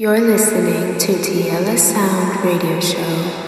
You're listening to Tiela Sound Radio Show.